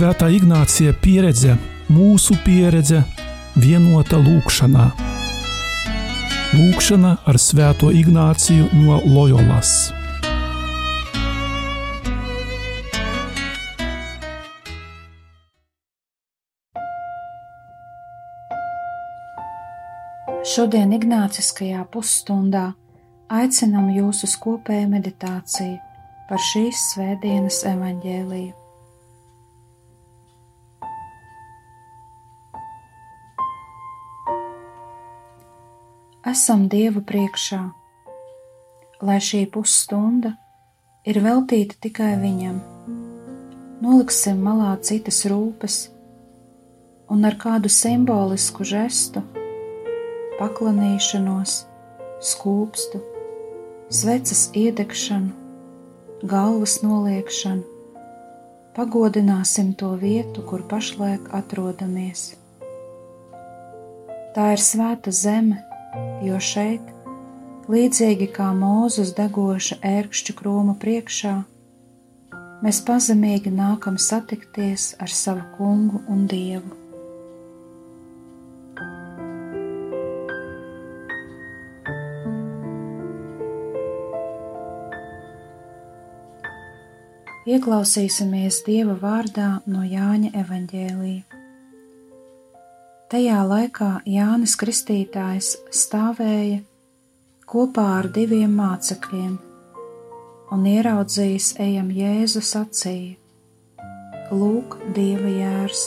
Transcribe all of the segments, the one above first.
Svētā Ignācija pieredze, mūsu pieredze, vienota lūkšanā. Lūkšana ar Svēto Ignāciju no Loyolas. Šodien Ignāciskajā pusstundā aicinam jūs uz kopēju meditāciju par šīs svētdienas evaņģēliju. Esam Dieva priekšā, lai šī pusstunda ir veltīta tikai Viņam. Noliksim malā citas rūpes un ar kādu simbolisku žestu, paklanīšanos, skūpstu, sveces iedegšanu, galvas noliekšanu, pagodināsim to vietu, kur pašlaik atrodamies. Tā ir svēta zeme, jo šeit, līdzīgi kā mūzus degoša ērkšķu krūma priekšā, mēs pazemīgi nākam satikties ar savu kungu un dievu. Ieklausīsimies Dieva vārdā no Jāņa evaņģēlīja. Tajā laikā Jānis Kristītājs stāvēja kopā ar diviem mācekļiem, un ieraudzījis ejam Jēzu sacīja: Lūk, Dieva jērs!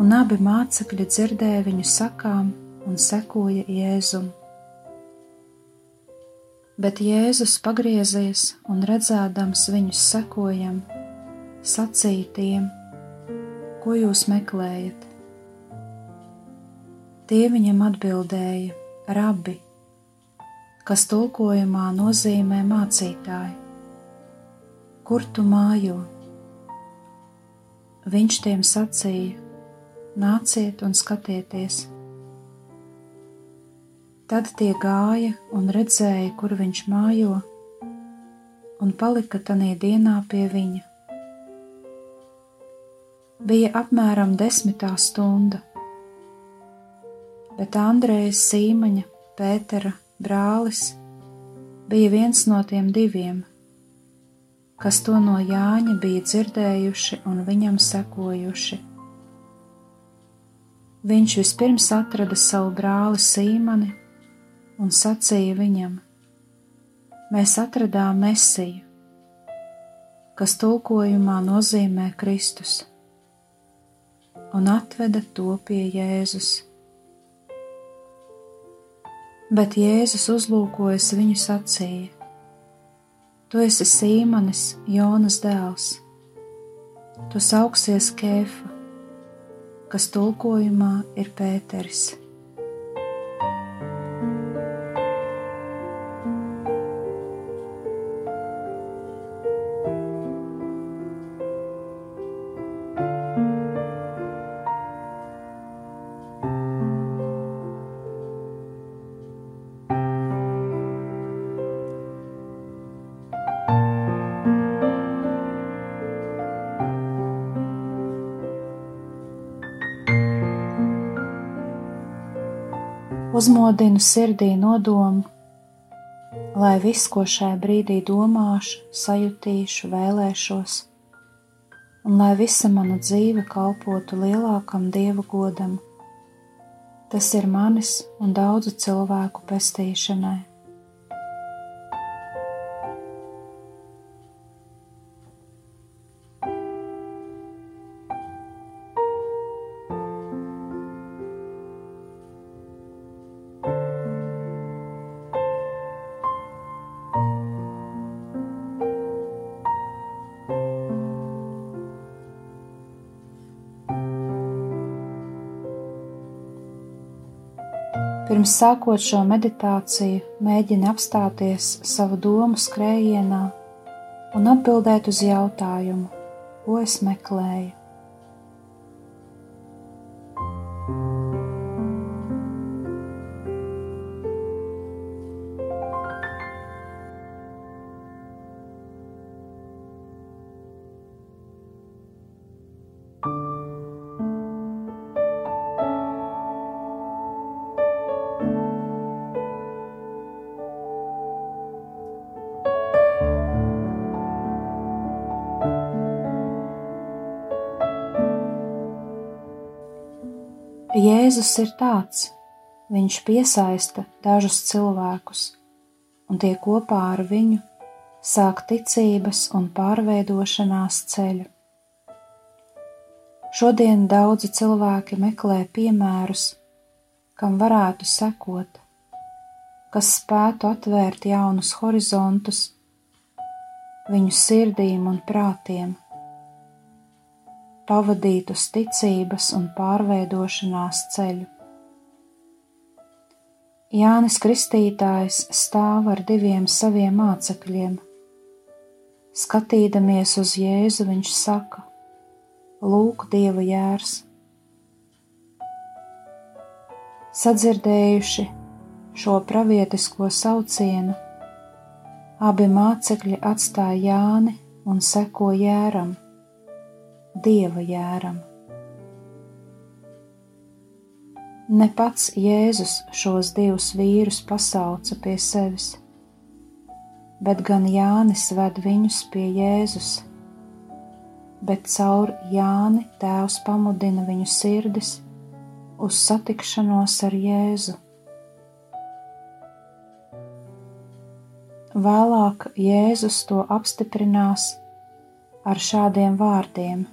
Un abi mācekļi dzirdēja viņu sakām un sekoja Jēzum. Bet Jēzus pagriezies un redzēdams viņus sekojam, sacīja tiem: ko jūs meklējat? Tie viņam atbildēja: Rabi, kas tulkojumā nozīmē mācītāju. Kur tu mājo? Viņš tiem sacīja: Nāciet un skatieties! Tad tie gāja un redzēja, kur viņš mājo, un palika tajā dienā pie viņa bija apmēram desmitā stunda, bet Andrejas Sīmaņa, Pētera brālis, bija viens no tiem diviem, kas to no Jāņa bija dzirdējuši un viņam sekojuši. Viņš vispirms atrada savu brāli Sīmani un sacīja viņam: Mēs atradām Mesiju, kas tulkojumā nozīmē Kristus un atveda to pie Jēzus. Bet Jēzus uzlūkojas viņu sacīja: Tu esi Sīmanis, Jonas dēls, tu sauksies Kēfa, kas tulkojumā ir Pēteris. Uzmodinu sirdī nodomu, lai viss, ko šajā brīdī domāšu, sajutīšu, vēlēšos, un lai visa mana dzīve kalpotu lielākam dievu godam. Tas ir manis un daudzu cilvēku pestīšanai. Pirms sākot šo meditāciju, mēģini apstāties savu domu skrējienā un atbildēt uz jautājumu, ko es meklēju. Jēzus ir tāds, viņš piesaista dažus cilvēkus, un tie kopā ar viņu sāk ticības un pārveidošanās ceļu. Šodien daudzi cilvēki meklē piemērus, kam varētu sekot, kas spētu atvērt jaunus horizontus viņu sirdīm un prātiem pavadīt uz ticības un pārveidošanās ceļu. Jānis Kristītājs stāv ar diviem saviem mācekļiem. Skatīdamies uz Jēzu, viņš saka: Lūk, Dieva jērs! Sadzirdējuši šo pravietisko saucienu, abi mācekļi atstāja Jāni un seko jēram dieva jēram. Ne pats Jēzus šos divus vīrus pasauca pie sevis, bet gan Jānis ved viņus pie Jēzus, bet caur Jāni Tēvs pamudina viņu sirdis uz satikšanos ar Jēzu. Vēlāk Jēzus to apstiprinās ar šādiem vārdiem: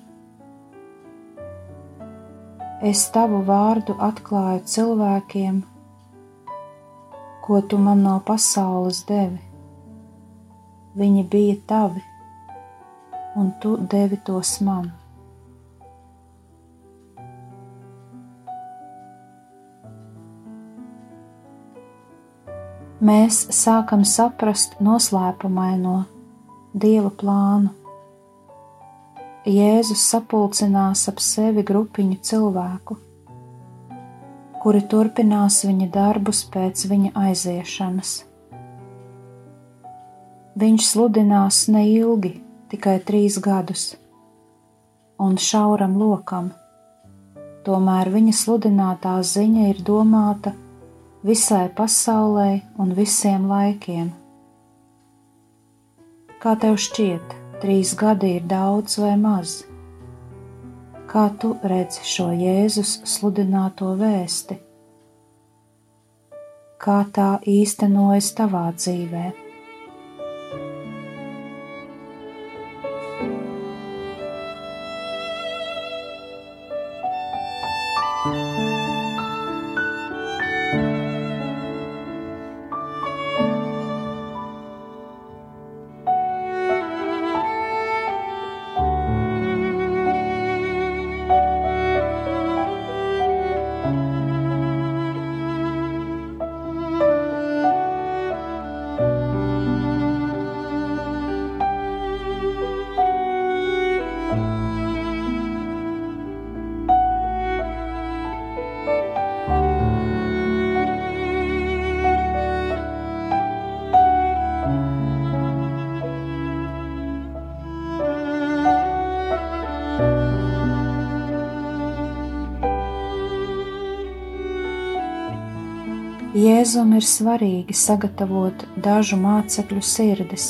es tavu vārdu atklāju cilvēkiem, ko tu man no pasaules devi. Viņi bija tavi, un tu devi tos man. Mēs sākam saprast noslēpumaino Dieva plānu Jēzus sapulcinās ap sevi grupiņu cilvēku, kuri turpinās viņa darbus pēc viņa aiziešanas. Viņš sludinās neilgi, tikai trīs gadus, un šauram lokam, tomēr viņa sludinātā ziņa ir domāta visai pasaulē un visiem laikiem. Kā tev šķiet? Trīs gadi ir daudz vai maz. Kā tu redzi šo Jēzus sludināto vēsti? Kā tā īstenojas tavā dzīvēm? Jēzum ir svarīgi sagatavot dažu mācekļu sirdis,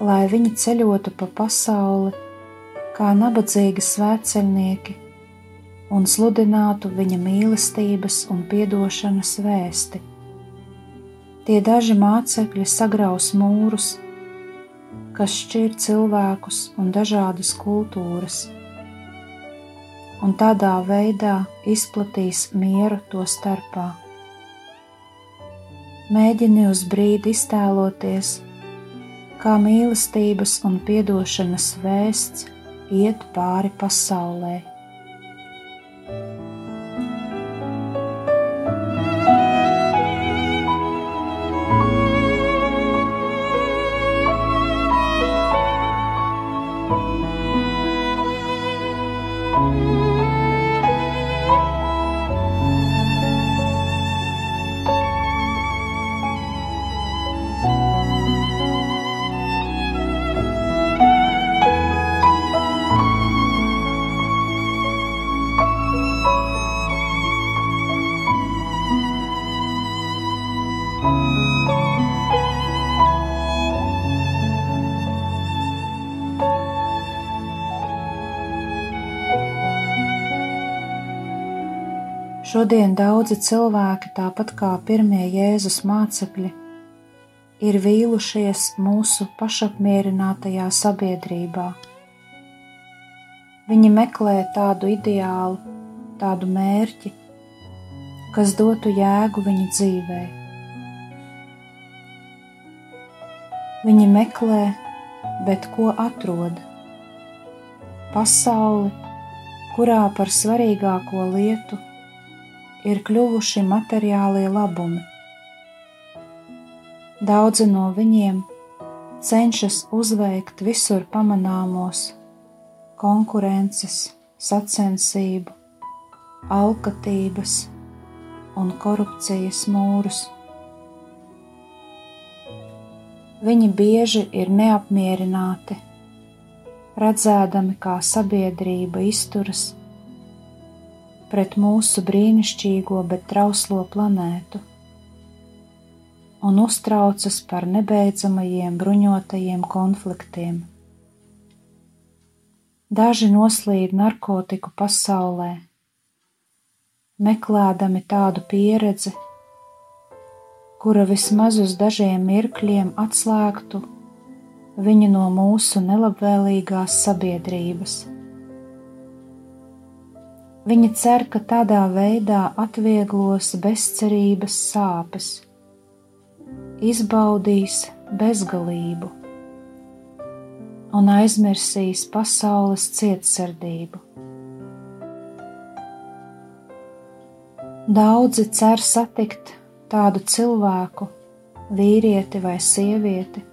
lai viņi ceļotu pa pasauli kā nabadzīgi svētceļnieki un sludinātu viņa mīlestības un piedošanas vēsti. Tie daži mācekļi sagraus mūrus, kas šķir cilvēkus un dažādas kultūras, un tādā veidā izplatīs mieru to starpā. Mēģini uz brīdi iztēloties, kā mīlestības un atdošanas vēsts iet pāri pasaulē. Šodien daudzi cilvēki, tāpat kā pirmie Jēzus mācekļi, ir vīlušies mūsu pašapmierinātajā sabiedrībā. Viņi meklē tādu ideālu, tādu mērķi, kas dotu jēgu viņu dzīvē. Viņi meklē, bet ko atrod? Pasauli, kurā par svarīgāko lietu ir kļuvuši materiālie labumi. Daudzi no viņiem cenšas uzveikt visur pamanāmos konkurences, sacensību, alkatības un korupcijas mūrus. Viņi bieži ir neapmierināti, redzēdami, kā sabiedrība izturas pret mūsu brīnišķīgo, bet trauslo planētu un uztraucas par nebeidzamajiem bruņotajiem konfliktiem. Daži noslīd narkotiku pasaulē, meklēdami tādu pieredzi, kura vismaz uz dažiem mirkļiem atslēgtu viņu no mūsu nelabvēlīgās sabiedrības. Viņi cer, ka tādā veidā atvieglos bezcerības sāpes, izbaudīs bezgalību un aizmirsīs pasaules cietsirdību. Daudzi cer satikt tādu cilvēku, vīrieti vai sievieti,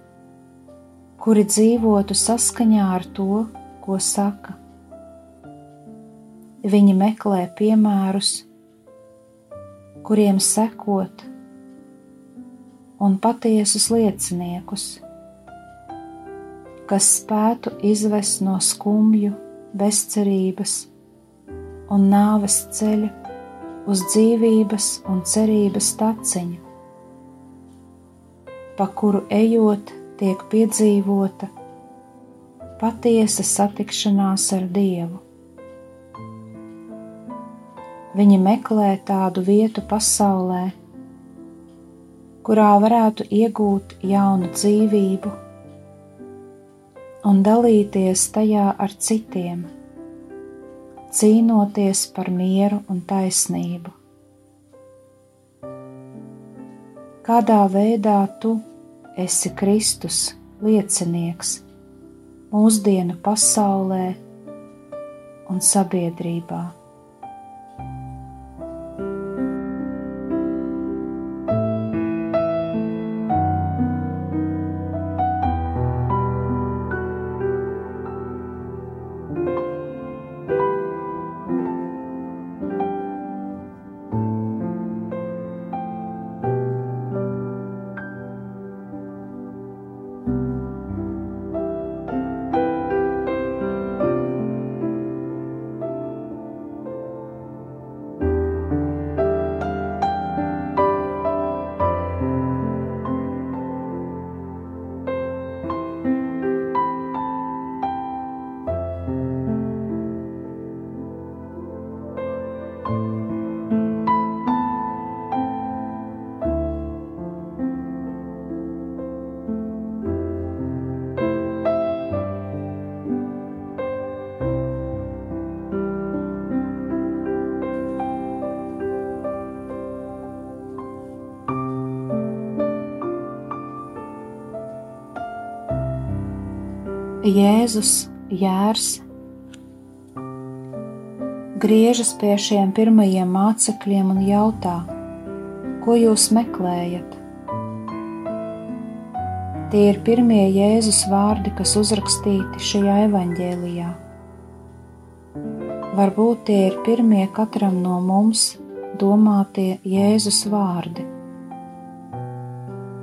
kuri dzīvotu saskaņā ar to, ko saka. Viņi meklē piemērus, kuriem sekot, un patiesus lieciniekus kas spētu izvest no skumju, bezcerības un nāves ceļa uz dzīvības un cerības taciņu, pa kuru ejot tiek piedzīvota patiesa satikšanās ar Dievu. Viņi meklē tādu vietu pasaulē, kurā varētu iegūt jaunu dzīvību un dalīties tajā ar citiem, cīnoties par mieru un taisnību. Kādā veidā tu esi Kristus liecinieks mūsdienu pasaulē un sabiedrībā? Jēzus jērs griežas pie šiem pirmajiem mācekļiem un jautā, ko jūs meklējat? Tie ir pirmie Jēzus vārdi, kas uzrakstīti šajā evaņģēlijā. Varbūt tie ir pirmie katram no mums domātie Jēzus vārdi.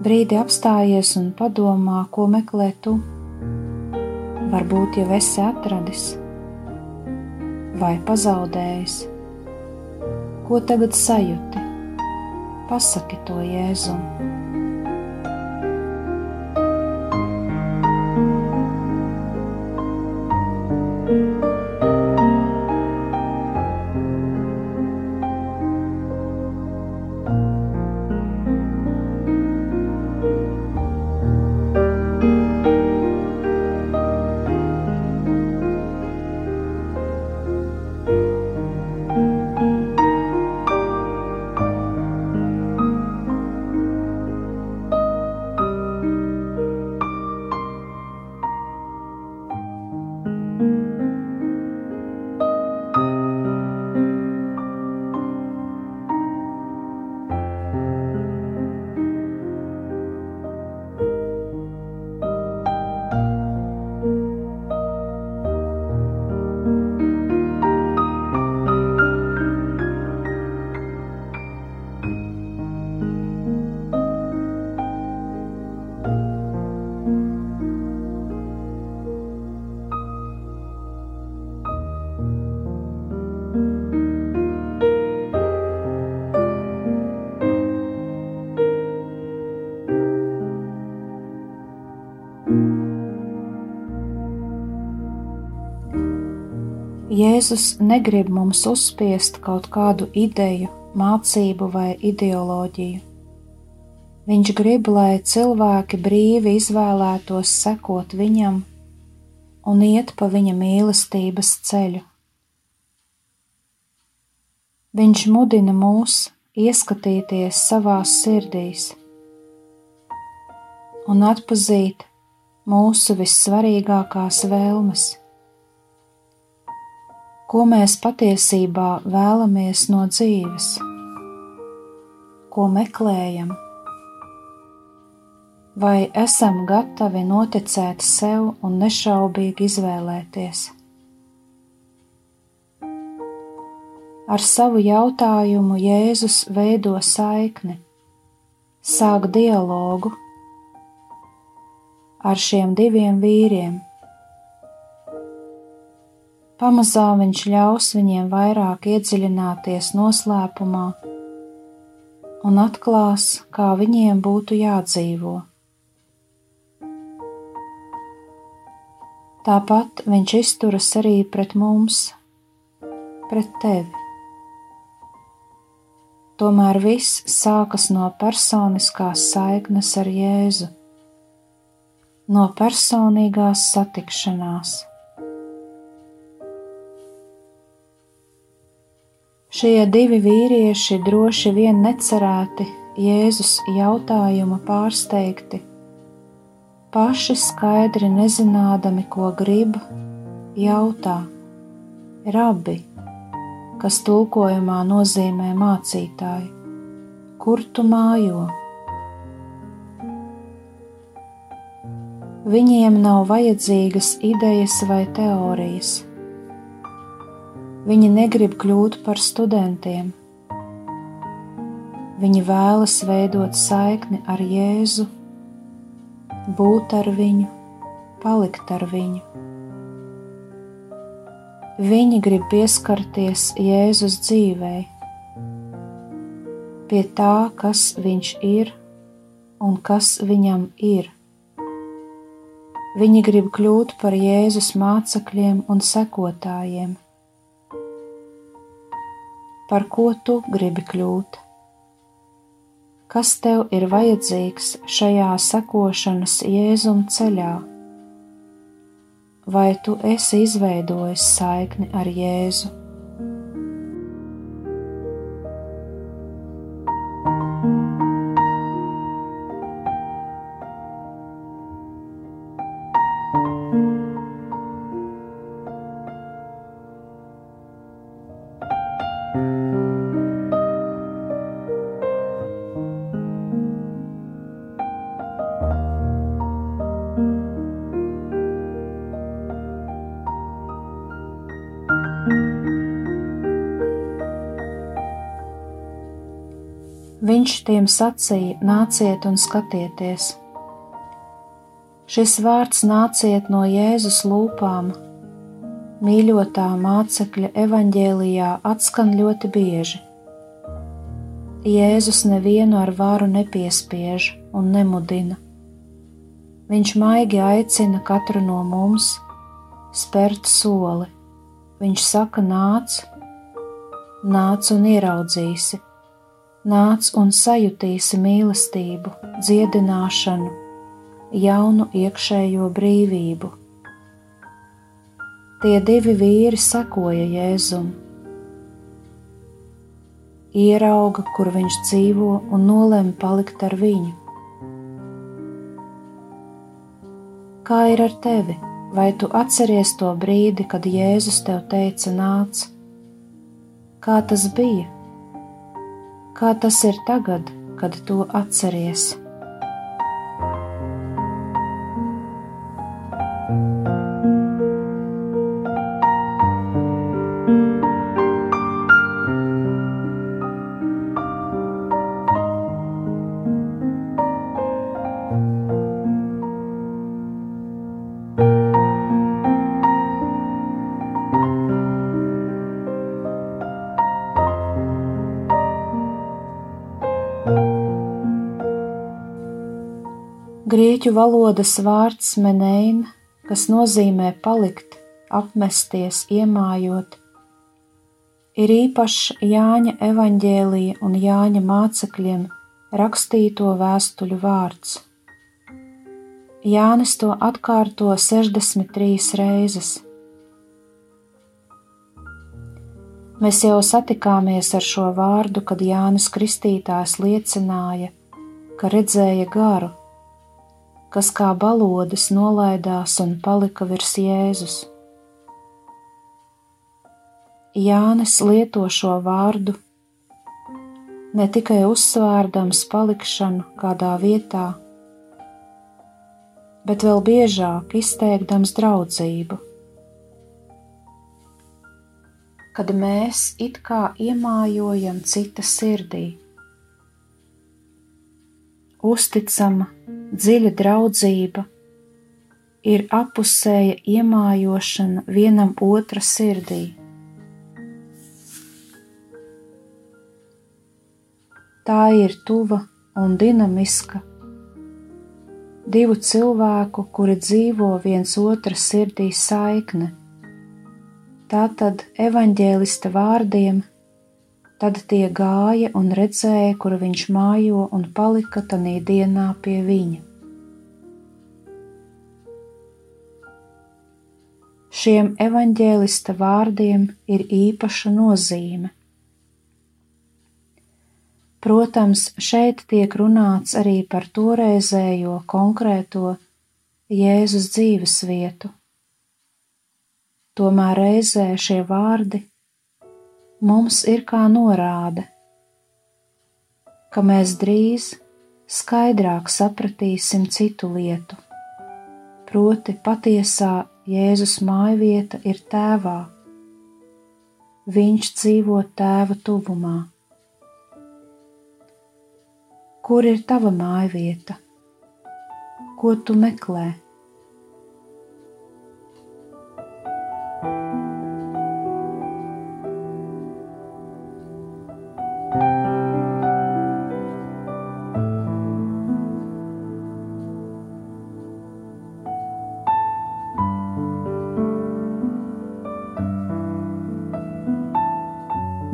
Brīdi apstājies un padomā, ko meklē tu varbūt jau esi atradis vai pazaudējis. Ko tagad sajūti? Pasaki to Jēzum. Jēzus negrib mums uzspiest kaut kādu ideju, mācību vai ideoloģiju. Viņš grib, lai cilvēki brīvi izvēlētos sekot viņam un iet pa viņa mīlestības ceļu. Viņš mudina mūs ieskatīties savās sirdīs un atpazīt mūsu vissvarīgākās vēlmes ko mēs patiesībā vēlamies no dzīves, ko meklējam, vai esam gatavi noticēt sev un nešaubīgi izvēlēties. Ar savu jautājumu Jēzus veido saikni, sāk dialogu ar šiem diviem vīriem Pamazām viņš ļaus viņiem vairāk iedziļināties noslēpumā un atklās, kā viņiem būtu jādzīvo. Tāpat viņš izturas arī pret mums, pret tevi. Tomēr viss sākas no personiskās saiknes ar Jēzu, no personīgās satikšanās. Šie divi vīrieši droši vien necerēti Jēzus jautājuma pārsteigti, paši skaidri nezinādami, ko grib, jautā: Rabi, kas tulkojumā nozīmē mācītāji, kur tu mājo? Viņiem nav vajadzīgas idejas vai teorijas Viņi negrib kļūt par studentiem. Viņi vēlas veidot saikni ar Jēzu, būt ar viņu, palikt ar viņu. Viņi grib pieskarties Jēzus dzīvei, pie tā, kas viņš ir un kas viņam ir. Viņi grib kļūt par Jēzus mācekļiem un sekotājiem par ko tu gribi kļūt. Kas tev ir vajadzīgs šajā sekošanas jēzuma ceļā? Vai tu esi izveidojis saikni ar Jēzu? Viņš tiem sacīja: Nāciet un skatieties! Šis vārds nāciet no Jēzus lūpām, mīļotā mācekļa evaņģēlijā atskan ļoti bieži. Jēzus nevienu ar varu nepiespiež un nemudina. Viņš maigi aicina katru no mums spērt soli. Viņš saka: Nāc, nāc un ieraudzīsi! Nāc un sajutīsi mīlestību, dziedināšanu, jaunu iekšējo brīvību. Tie divi vīri sekoja Jēzum, ierauga, kur viņš dzīvo, un nolēma palikt ar viņu. Kā ir ar tevi? Vai tu atceries to brīdi, kad Jēzus tev teica, nāc? Kā tas bija? Kā tas ir tagad, kad to atceries. Grieķu valodas vārds meneim, kas nozīmē palikt, apmesties, iemājot, ir īpašs Jāņa evaņģēlija un Jāņa mācekļiem rakstīto vēstuļu vārds. Jānis to atkārto 63 reizes. Mēs jau satikāmies ar šo vārdu, kad Jānis Kristītājs liecināja, ka redzēja garu, kas kā balodas nolaidās un palika virs Jēzus. Jānis lieto šo vārdu ne tikai uzsvērdams palikšanu kādā vietā, bet vēl biežāk izteikdams draudzību. Kad mēs it kā iemājojam cita sirdī, uzticama, dziļa draudzība ir apusēja iemājošana vienam otra sirdī. Tā ir tuva un dinamiska divu cilvēku, kuri dzīvo viens otra sirdī saikne. Tātad evaņģēlista vārdiem, tad tie gāja un redzēja, kur viņš mājo un palika tanī dienā pie viņa. Šiem evaņģēlista vārdiem ir īpaša nozīme Protams, šeit tiek runāts arī par toreizējo konkrēto Jēzus dzīves vietu. Tomēr reizē šie vārdi mums ir kā norāde, ka mēs drīz skaidrāk sapratīsim citu lietu, proti patiesā Jēzus mājvieta ir tēvā. Viņš dzīvo tēva tuvumā. Kur ir tava mājvieta? Ko tu meklē?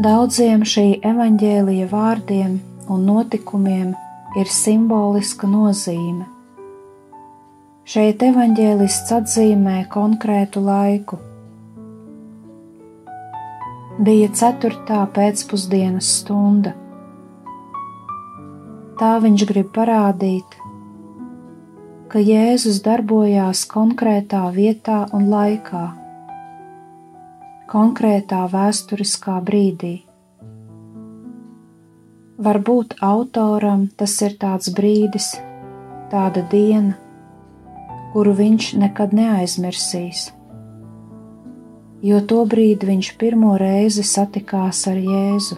Daudziem šī evaņģēlija vārdiem un notikumiem ir simboliska nozīme. Šeit evaņģēlists atzīmē konkrētu laiku. Bija ceturtā pēcpusdienas stunda. Tā viņš grib parādīt, ka Jēzus darbojās konkrētā vietā un laikā, konkrētā vēsturiskā brīdī. Varbūt autoram tas ir tāds brīdis, tāda diena, kuru viņš nekad neaizmirsīs, jo to brīdi viņš pirmo reizi satikās ar Jēzu.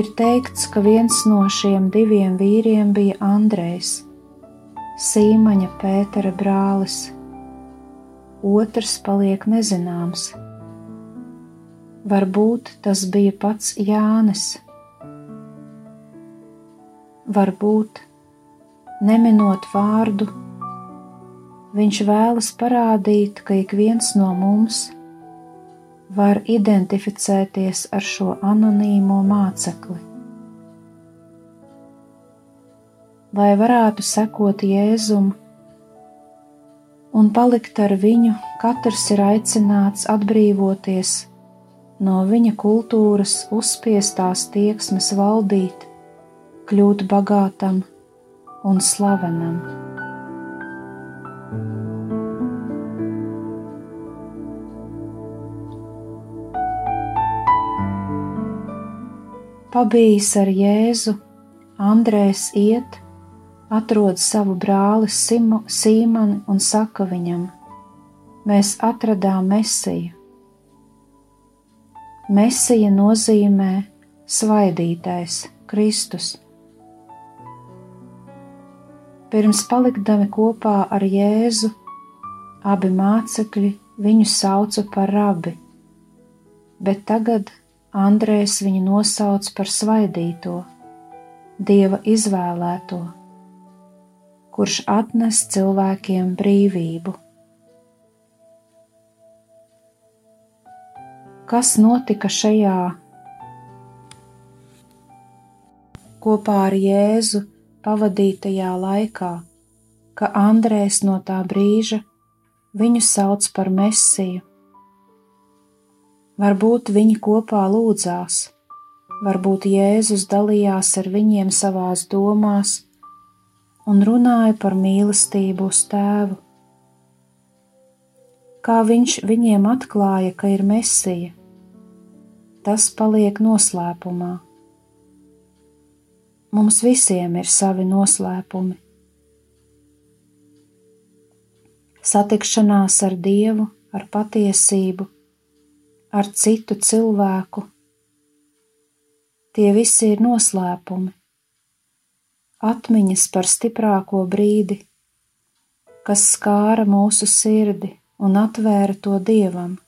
Ir teikts, ka viens no šiem diviem vīriem bija Andrejs, Sīmaņa Pētera brālis, otrs paliek nezināms. Varbūt tas bija pats Jānis. Varbūt, neminot vārdu, viņš vēlas parādīt, ka ik viens no mums var identificēties ar šo anonīmo mācekli. Lai varētu sekot Jēzum un palikt ar viņu, katrs ir aicināts atbrīvoties no viņa kultūras uzspiestās tieksmes valdīt, kļūt bagātam un slavenam. Pabijis ar Jēzu, Andrēs iet, atrod savu brāli Simu, Sīmani un saka viņam: Mēs atradām Mesiju Mesija nozīmē svaidītais, Kristus. Pirms palikdami kopā ar Jēzu, abi mācekļi viņu sauca par rabi, bet tagad Andrēs viņu nosauc par svaidīto, Dieva izvēlēto, kurš atnes cilvēkiem brīvību. Kas notika šajā kopā ar Jēzu pavadītajā laikā, ka Andrēs no tā brīža viņu sauc par Mesiju? Varbūt viņi kopā lūdzās, varbūt Jēzus dalījās ar viņiem savās domās un runāja par mīlestību uz tēvu. Kā viņš viņiem atklāja, ka ir mesija, tas paliek noslēpumā. Mums visiem ir savi noslēpumi. Satikšanās ar Dievu, ar patiesību, ar citu cilvēku. Tie visi ir noslēpumi atmiņas par stiprāko brīdi, kas skāra mūsu sirdi un atvēra to dievam.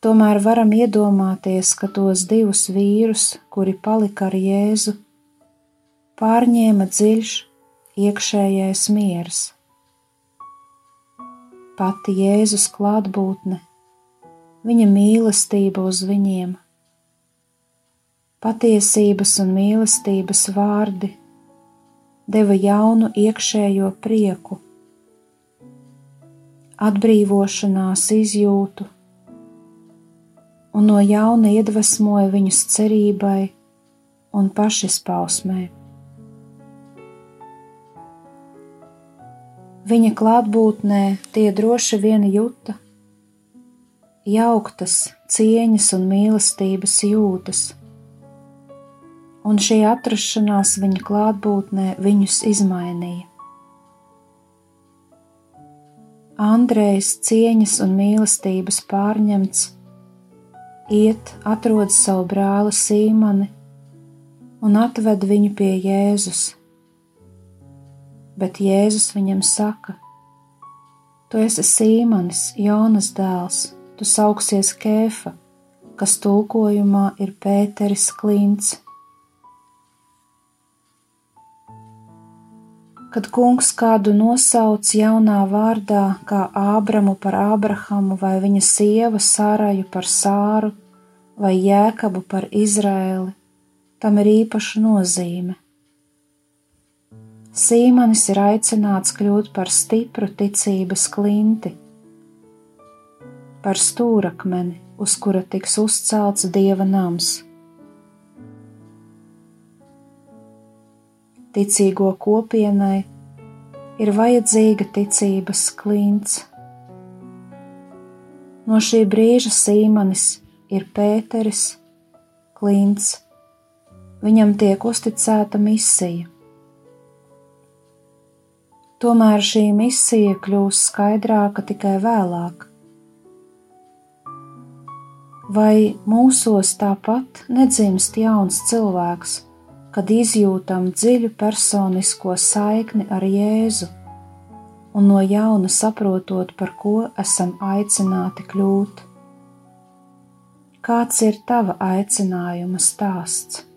Tomēr varam iedomāties, ka tos divus vīrus, kuri palika ar Jēzu, pārņēma dziļš iekšējais miers. Pati Jēzus klātbūtne, viņa mīlestība uz viņiem patiesības un mīlestības vārdi deva jaunu iekšējo prieku, atbrīvošanās izjūtu un no jauna iedvesmoja viņus cerībai un pašizpausmē. Viņa klātbūtnē tie droši vien juta jauktas cieņas un mīlestības jūtas un šī atrašanās viņa klātbūtnē viņus izmainīja. Andrejs cieņas un mīlestības pārņemts, iet, atrod savu brāli Sīmani un atved viņu pie Jēzus. Bet Jēzus viņam saka: Tu esi Sīmanis, Jonas dēls, tu sauksies Kēfa, kas tulkojumā ir Pēteris Klints. Kad kungs kādu nosauc jaunā vārdā, kā Ābramu par Ābrahamu, vai viņa sievu Sāraju par Sāru, vai Jēkabu par Izraēli, tam ir īpaša nozīme. Sīmanis ir aicināts kļūt par stipru ticības klinti, par stūrakmeni, uz kura tiks uzcelts dieva nams. Ticīgo kopienai ir vajadzīga ticības klints. No šī brīža Sīmanis ir Pēteris, klints, viņam tiek uzticēta misija. Tomēr šī misija kļūs skaidrāka tikai vēlāk. Vai mūsos tāpat nedzimst jauns cilvēks? Kad izjūtam dziļu personisko saikni ar Jēzu un no jauna saprotot, par ko esam aicināti kļūt. Kāds ir tava aicinājuma stāsts?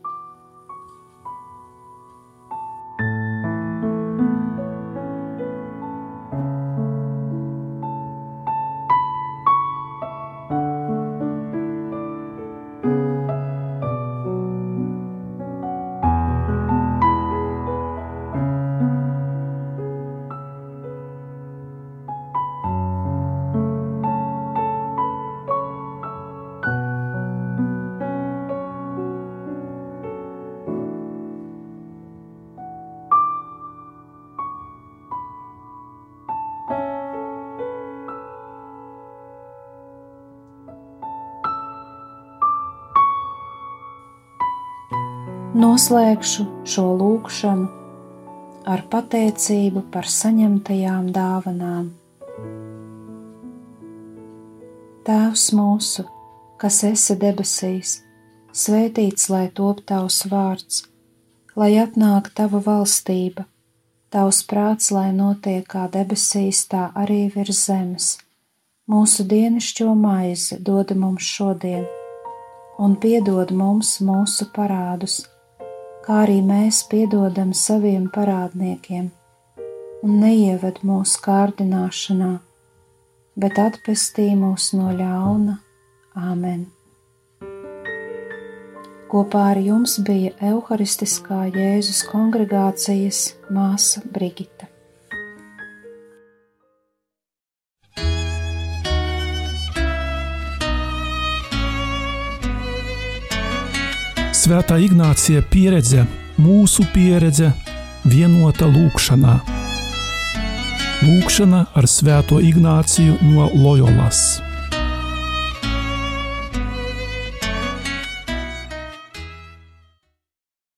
Noslēgšu šo lūgšanu ar pateicību par saņemtajām dāvanām. Tēvs mūsu, kas esi debesīs, svētīts lai top tavs vārds, lai atnāk tava valstība, tavs prāts, lai notiek kā debesīs, tā arī virs zemes. Mūsu dienascho maizi dod mums šodien, un piedod mums mūsu parādus kā arī mēs piedodam saviem parādniekiem, un neieved mūsu kārdināšanā, bet atpestī mūs no ļauna. Āmen! Kopā ar jums bija Euharistiskā Jēzus kongregācijas māsa Brigita. Svētā Ignācija pieredze, mūsu pieredze, vienota lūkšanā. Lūkšana ar Svēto Ignāciju no Loyolas.